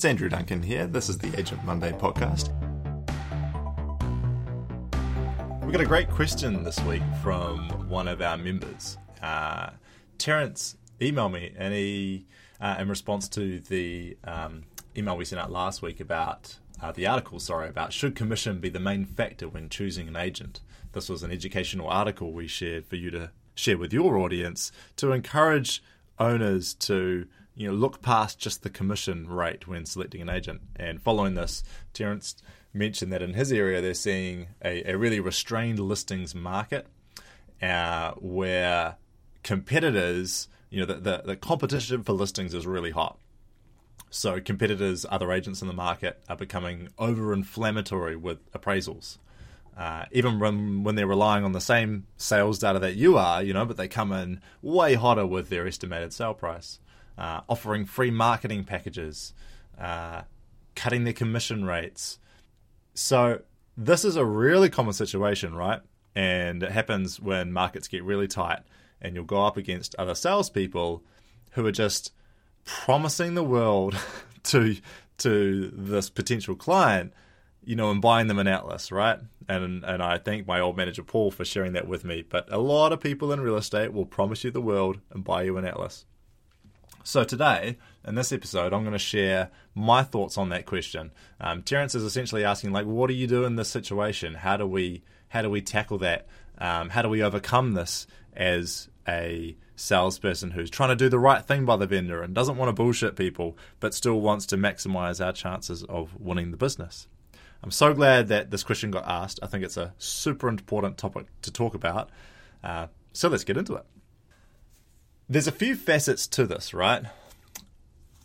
It's Andrew Duncan here. This is the Agent Monday podcast. We got a great question this week from one of our members. Uh, Terence emailed me, and he, uh, in response to the um, email we sent out last week about uh, the article, sorry, about should commission be the main factor when choosing an agent. This was an educational article we shared for you to share with your audience to encourage owners to you know look past just the commission rate when selecting an agent. And following this, Terence mentioned that in his area they're seeing a, a really restrained listings market uh, where competitors, you know, the, the, the competition for listings is really hot. So competitors, other agents in the market, are becoming over-inflammatory with appraisals. Uh, even when, when they're relying on the same sales data that you are, you know, but they come in way hotter with their estimated sale price, uh, offering free marketing packages, uh, cutting their commission rates. So this is a really common situation, right? And it happens when markets get really tight, and you'll go up against other salespeople who are just promising the world to to this potential client, you know, and buying them an atlas, right? And and I thank my old manager Paul for sharing that with me. But a lot of people in real estate will promise you the world and buy you an atlas. So today, in this episode, I'm going to share my thoughts on that question. Um, Terence is essentially asking, like, what do you do in this situation? How do we how do we tackle that? Um, how do we overcome this as a salesperson who's trying to do the right thing by the vendor and doesn't want to bullshit people, but still wants to maximize our chances of winning the business? I'm so glad that this question got asked. I think it's a super important topic to talk about. Uh, so let's get into it. There's a few facets to this, right?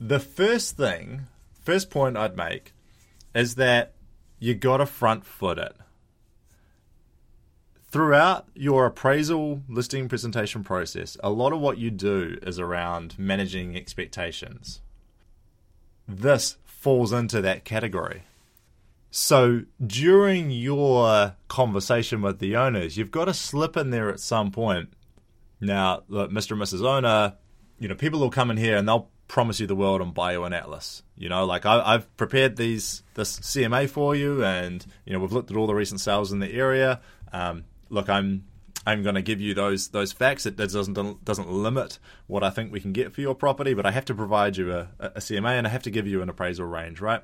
The first thing, first point I'd make is that you got to front foot it. Throughout your appraisal listing presentation process, a lot of what you do is around managing expectations. This falls into that category. So during your conversation with the owners, you've got to slip in there at some point. Now, look, Mr. and Mrs. Owner, you know, people will come in here and they'll promise you the world and buy you an atlas. You know, like I, have prepared these this CMA for you, and you know we've looked at all the recent sales in the area. Um, look, I'm I'm going to give you those those facts. It doesn't doesn't limit what I think we can get for your property, but I have to provide you a, a CMA and I have to give you an appraisal range, right?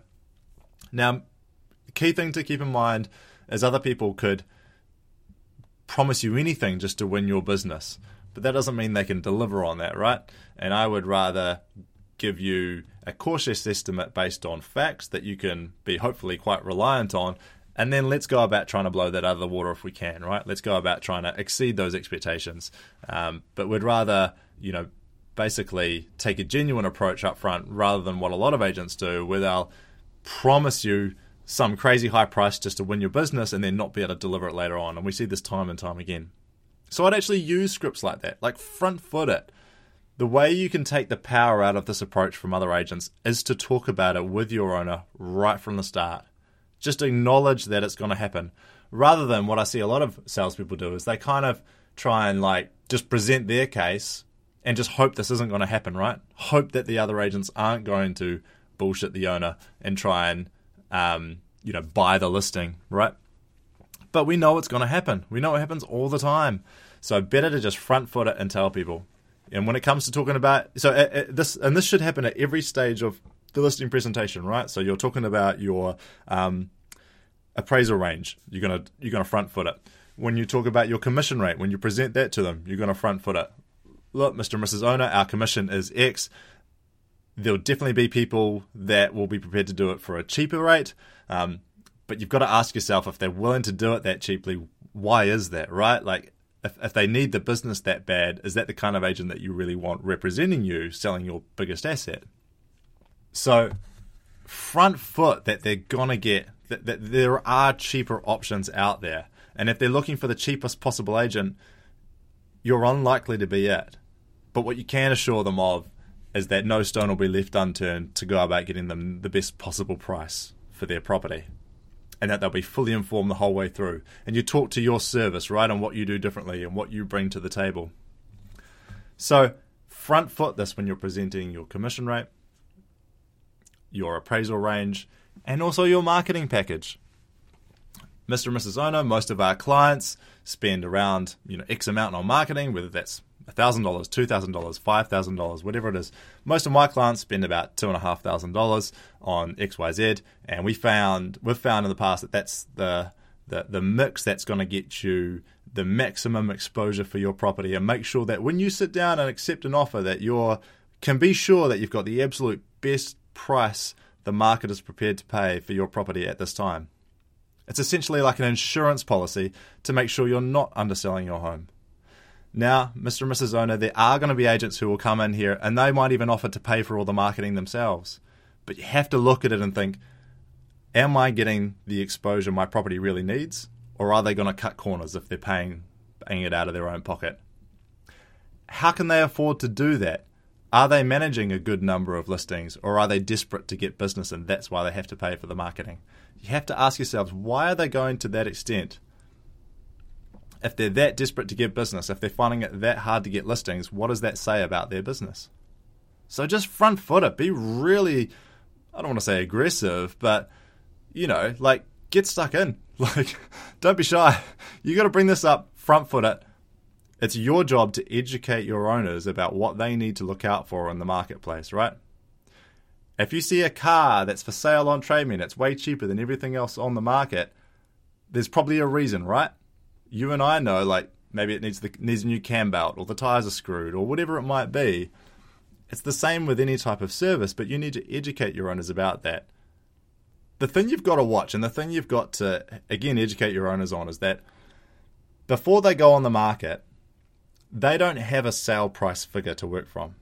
Now, key thing to keep in mind is other people could promise you anything just to win your business, but that doesn't mean they can deliver on that, right? And I would rather give you a cautious estimate based on facts that you can be hopefully quite reliant on. And then let's go about trying to blow that out of the water if we can, right? Let's go about trying to exceed those expectations. Um, but we'd rather, you know, basically take a genuine approach up front rather than what a lot of agents do, where they'll promise you some crazy high price just to win your business and then not be able to deliver it later on. And we see this time and time again. So I'd actually use scripts like that, like front foot it. The way you can take the power out of this approach from other agents is to talk about it with your owner right from the start. Just acknowledge that it's going to happen. Rather than what I see a lot of salespeople do is they kind of try and like just present their case and just hope this isn't going to happen, right? Hope that the other agents aren't going to bullshit the owner and try and um, you know buy the listing, right? But we know it's going to happen. We know it happens all the time. So better to just front foot it and tell people. And when it comes to talking about so uh, uh, this and this should happen at every stage of the listing presentation, right? So you're talking about your um, appraisal range. You're gonna you're gonna front foot it. When you talk about your commission rate, when you present that to them, you're gonna front foot it. Look, Mr. and Mrs. Owner, our commission is X. There'll definitely be people that will be prepared to do it for a cheaper rate. Um, but you've got to ask yourself if they're willing to do it that cheaply, why is that, right? Like, if, if they need the business that bad, is that the kind of agent that you really want representing you, selling your biggest asset? So, front foot that they're gonna get that, that there are cheaper options out there, and if they're looking for the cheapest possible agent, you're unlikely to be it. But what you can assure them of is that no stone will be left unturned to go about getting them the best possible price for their property. And that they'll be fully informed the whole way through. And you talk to your service, right, on what you do differently and what you bring to the table. So, front foot this when you're presenting your commission rate, your appraisal range, and also your marketing package. Mr. and Mrs. Owner, most of our clients spend around you know X amount on marketing, whether that's $1,000, $2,000, $5,000, whatever it is. Most of my clients spend about $2,500 on XYZ, and we found, we've found in the past that that's the, the, the mix that's going to get you the maximum exposure for your property and make sure that when you sit down and accept an offer that you can be sure that you've got the absolute best price the market is prepared to pay for your property at this time. It's essentially like an insurance policy to make sure you're not underselling your home. Now, Mr. and Mrs. Owner, there are going to be agents who will come in here and they might even offer to pay for all the marketing themselves. But you have to look at it and think, am I getting the exposure my property really needs? Or are they going to cut corners if they're paying, paying it out of their own pocket? How can they afford to do that? Are they managing a good number of listings or are they desperate to get business and that's why they have to pay for the marketing? You have to ask yourselves, why are they going to that extent? If they're that desperate to get business, if they're finding it that hard to get listings, what does that say about their business? So just front foot it. Be really, I don't want to say aggressive, but, you know, like get stuck in. Like, don't be shy. You got to bring this up, front foot it. It's your job to educate your owners about what they need to look out for in the marketplace, right? If you see a car that's for sale on Trade Me that's way cheaper than everything else on the market, there's probably a reason, right? You and I know, like maybe it needs the needs a new cam belt or the tires are screwed or whatever it might be. It's the same with any type of service, but you need to educate your owners about that. The thing you've got to watch and the thing you've got to again educate your owners on is that before they go on the market, they don't have a sale price figure to work from.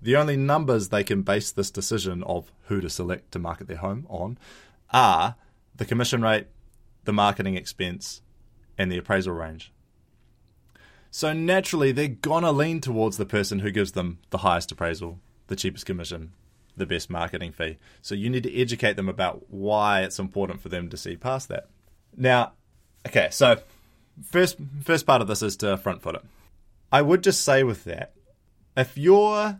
The only numbers they can base this decision of who to select to market their home on are the commission rate, the marketing expense, and the appraisal range. So naturally, they're gonna lean towards the person who gives them the highest appraisal, the cheapest commission, the best marketing fee. So you need to educate them about why it's important for them to see past that. Now, okay, so first first part of this is to front foot it. I would just say with that, if you're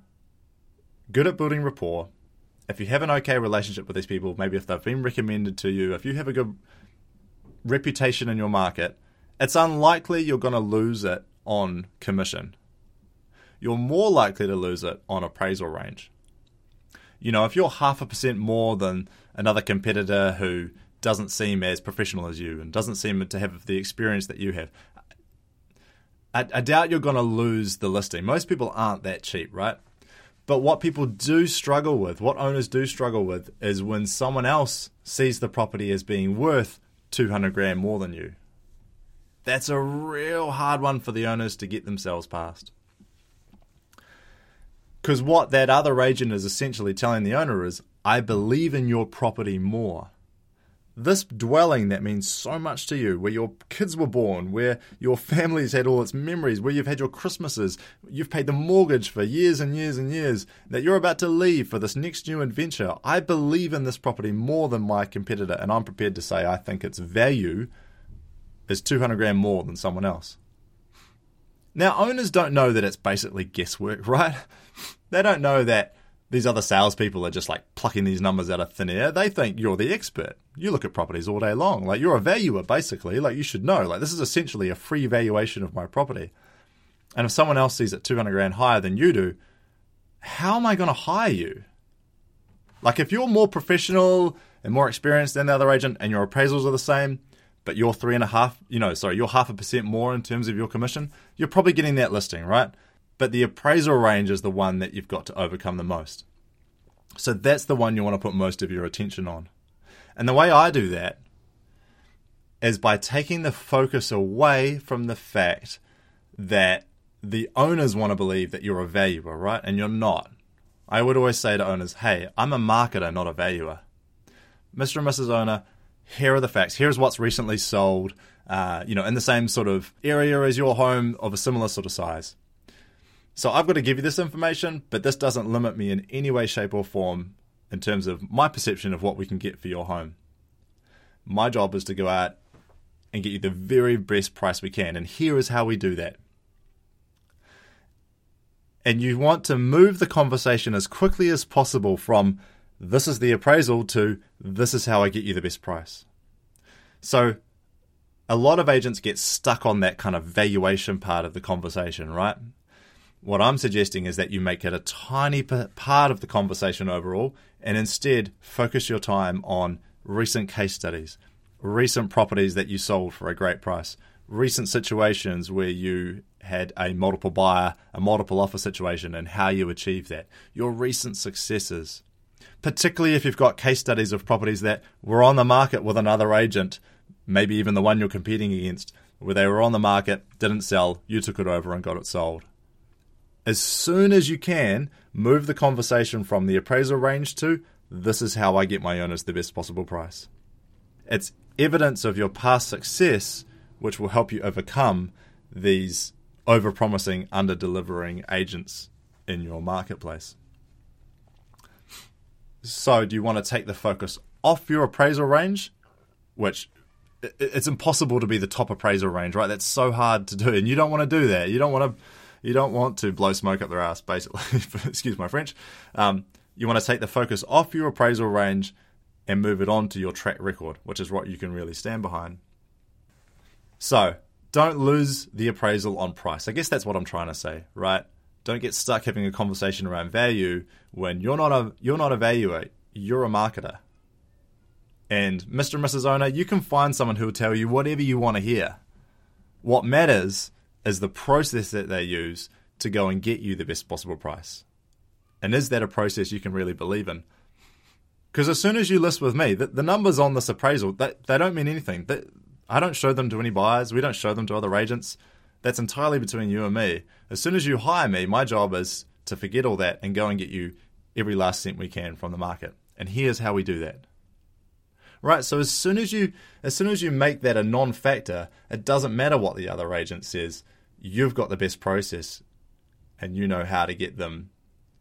good at building rapport, if you have an okay relationship with these people, maybe if they've been recommended to you, if you have a good reputation in your market, it's unlikely you're going to lose it on commission. You're more likely to lose it on appraisal range. You know, if you're half a percent more than another competitor who doesn't seem as professional as you and doesn't seem to have the experience that you have, I, I doubt you're going to lose the listing. Most people aren't that cheap, right? But what people do struggle with, what owners do struggle with, is when someone else sees the property as being worth 200 grand more than you that's a real hard one for the owners to get themselves past. Because what that other agent is essentially telling the owner is, I believe in your property more. This dwelling that means so much to you, where your kids were born, where your family's had all its memories, where you've had your Christmases, you've paid the mortgage for years and years and years, that you're about to leave for this next new adventure. I believe in this property more than my competitor, and I'm prepared to say I think its value is 200 grand more than someone else. Now, owners don't know that it's basically guesswork, right? They don't know that these other salespeople are just like plucking these numbers out of thin air. They think you're the expert. You look at properties all day long. Like you're a valuer, basically. Like you should know. Like this is essentially a free valuation of my property. And if someone else sees it 200 grand higher than you do, how am I going to hire you? Like if you're more professional and more experienced than the other agent and your appraisals are the same, but you're three and a half, you know, sorry, you're half a percent more in terms of your commission, you're probably getting that listing, right? But the appraisal range is the one that you've got to overcome the most. So that's the one you want to put most of your attention on. And the way I do that is by taking the focus away from the fact that the owners want to believe that you're a valuer, right? And you're not. I would always say to owners, hey, I'm a marketer, not a valuer. Mr. and Mrs. Owner, here are the facts. Here's what's recently sold, uh, you know, in the same sort of area as your home of a similar sort of size. So I've got to give you this information, but this doesn't limit me in any way, shape, or form in terms of my perception of what we can get for your home. My job is to go out and get you the very best price we can, and here is how we do that. And you want to move the conversation as quickly as possible from this is the appraisal to this is how I get you the best price. So a lot of agents get stuck on that kind of valuation part of the conversation, right? What I'm suggesting is that you make it a tiny part of the conversation overall and instead focus your time on recent case studies, recent properties that you sold for a great price, recent situations where you had a multiple buyer, a multiple offer situation, and how you achieved that, your recent successes. Particularly if you've got case studies of properties that were on the market with another agent, maybe even the one you're competing against, where they were on the market, didn't sell, you took it over and got it sold. As soon as you can, move the conversation from the appraisal range to this is how I get my owners the best possible price. It's evidence of your past success which will help you overcome these over-promising, under-delivering agents in your marketplace. So, do you want to take the focus off your appraisal range, which it's impossible to be the top appraisal range, right? That's so hard to do, and you don't want to do that. You don't want to, you don't want to blow smoke up their ass, basically. Excuse my French. Um, you want to take the focus off your appraisal range and move it on to your track record, which is what you can really stand behind. So, don't lose the appraisal on price. I guess that's what I'm trying to say, right? Don't get stuck having a conversation around value when you're not a you're not a valuer, you're a marketer. And Mr. and Mrs. Owner, you can find someone who will tell you whatever you want to hear. What matters is the process that they use to go and get you the best possible price. And is that a process you can really believe in? Because as soon as you list with me, the, the numbers on this appraisal, they, they don't mean anything. They, I don't show them to any buyers. We don't show them to other agents. That's entirely between you and me. As soon as you hire me, my job is to forget all that and go and get you every last cent we can from the market. And here's how we do that. Right, so as soon as you as soon as you make that a non-factor, it doesn't matter what the other agent says. You've got the best process and you know how to get them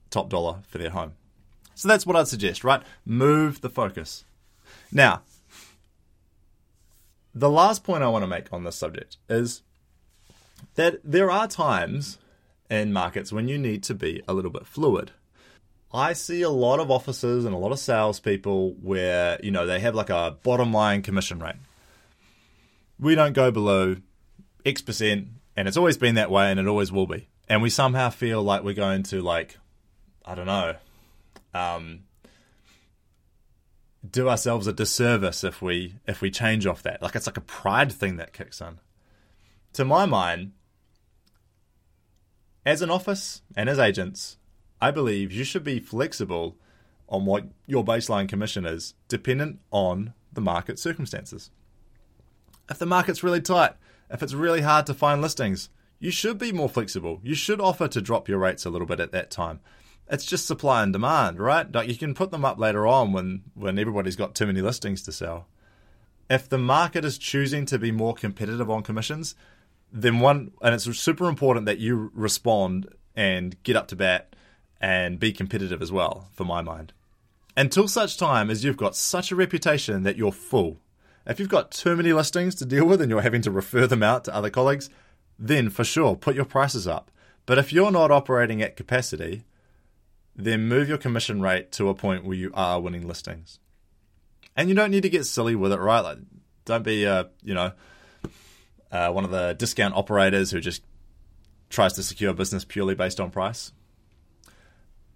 top dollar for their home. So that's what I'd suggest, right? Move the focus. Now, the last point I want to make on this subject is that there are times in markets when you need to be a little bit fluid. I see a lot of offices and a lot of salespeople where, you know, they have like a bottom line commission rate. We don't go below X percent, and it's always been that way and it always will be. And we somehow feel like we're going to, like, I don't know, um, do ourselves a disservice if we if we change off that. Like it's like a pride thing that kicks in. To my mind, as an office and as agents, I believe you should be flexible on what your baseline commission is, dependent on the market circumstances. If the market's really tight, if it's really hard to find listings, you should be more flexible. You should offer to drop your rates a little bit at that time it's just supply and demand, right? Like you can put them up later on when when everybody's got too many listings to sell. If the market is choosing to be more competitive on commissions, then one and it's super important that you respond and get up to bat and be competitive as well, for my mind. Until such time as you've got such a reputation that you're full. If you've got too many listings to deal with and you're having to refer them out to other colleagues, then for sure put your prices up. But if you're not operating at capacity, then move your commission rate to a point where you are winning listings. And you don't need to get silly with it, right? Like, don't be, uh, you know, uh, one of the discount operators who just tries to secure business purely based on price.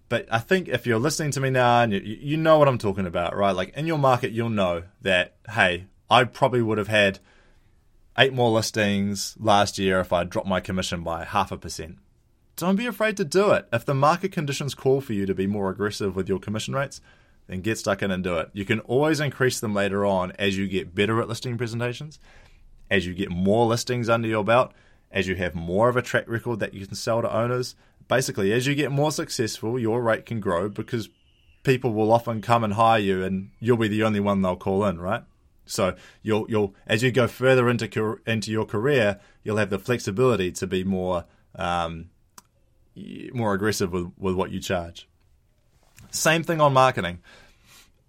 But I think if you're listening to me now and you, you know what I'm talking about, right? Like in your market, you'll know that, hey, I probably would have had eight more listings last year if I dropped my commission by half a percent don't be afraid to do it. If the market conditions call for you to be more aggressive with your commission rates, then get stuck in and do it. You can always increase them later on as you get better at listing presentations, as you get more listings under your belt, as you have more of a track record that you can sell to owners. Basically, as you get more successful, your rate can grow because people will often come and hire you and you'll be the only one they'll call in, right? So you'll you'll as you go further into into your career, you'll have the flexibility to be more um, more aggressive with, with what you charge. Same thing on marketing.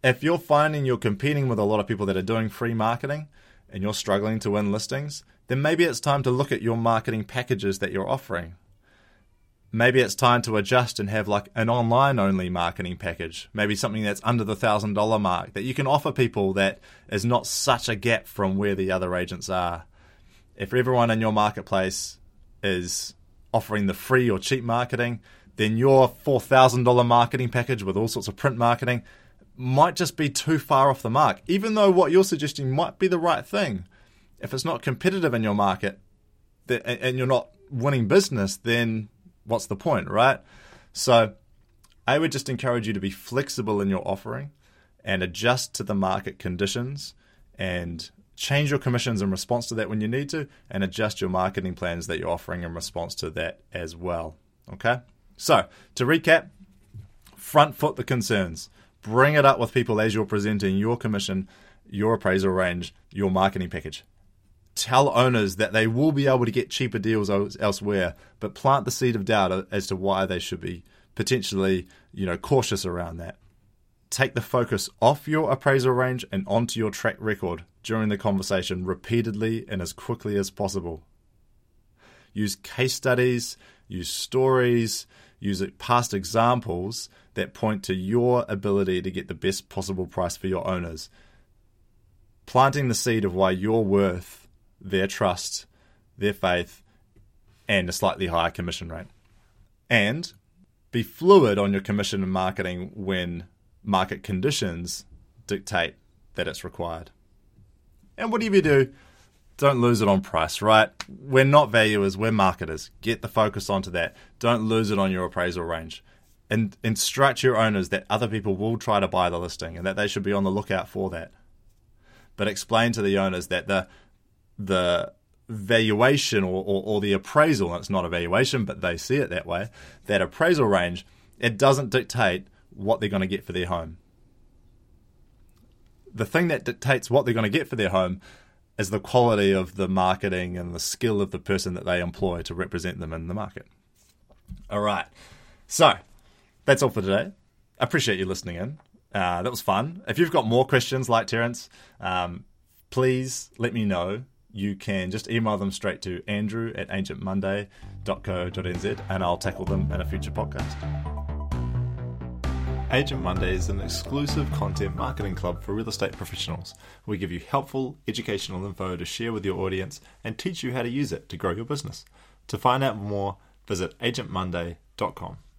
If you're finding you're competing with a lot of people that are doing free marketing and you're struggling to win listings, then maybe it's time to look at your marketing packages that you're offering. maybe it's time to adjust and have like an online only marketing package, maybe something that's under the thousand dollar mark that you can offer people that is not such a gap from where the other agents are. If everyone in your marketplace is offering the free or cheap marketing, then your $4,000 marketing package with all sorts of print marketing might just be too far off the mark, even though what you're suggesting might be the right thing. If it's not competitive in your market and you're not winning business, then what's the point, right? So I would just encourage you to be flexible in your offering and adjust to the market conditions and change your commissions in response to that when you need to and adjust your marketing plans that you're offering in response to that as well. Okay? So, to recap, front foot the concerns. Bring it up with people as you're presenting your commission, your appraisal range, your marketing package. Tell owners that they will be able to get cheaper deals elsewhere, but plant the seed of doubt as to why they should be potentially, you know, cautious around that. Take the focus off your appraisal range and onto your track record during the conversation repeatedly and as quickly as possible. Use case studies, use stories, use past examples that point to your ability to get the best possible price for your owners. Planting the seed of why you're worth their trust, their faith, and a slightly higher commission rate. And be fluid on your commission and marketing when market conditions dictate that it's required. And whatever you do, don't lose it on price, right? We're not valuers, we're marketers. Get the focus onto that. Don't lose it on your appraisal range. And instruct your owners that other people will try to buy the listing and that they should be on the lookout for that. But explain to the owners that the the valuation or, or, or the appraisal, it's not a valuation, but they see it that way, that appraisal range, it doesn't dictate what they're going to get for their home. The thing that dictates what they're going to get for their home is the quality of the marketing and the skill of the person that they employ to represent them in the market. All right. So that's all for today. I appreciate you listening in. Uh, that was fun. If you've got more questions like Terence, um, please let me know. You can just email them straight to andrew at agentmonday.co.nz and I'll tackle them in a future podcast. Agent Monday is an exclusive content marketing club for real estate professionals. We give you helpful, educational info to share with your audience and teach you how to use it to grow your business. To find out more, visit agentmonday.com.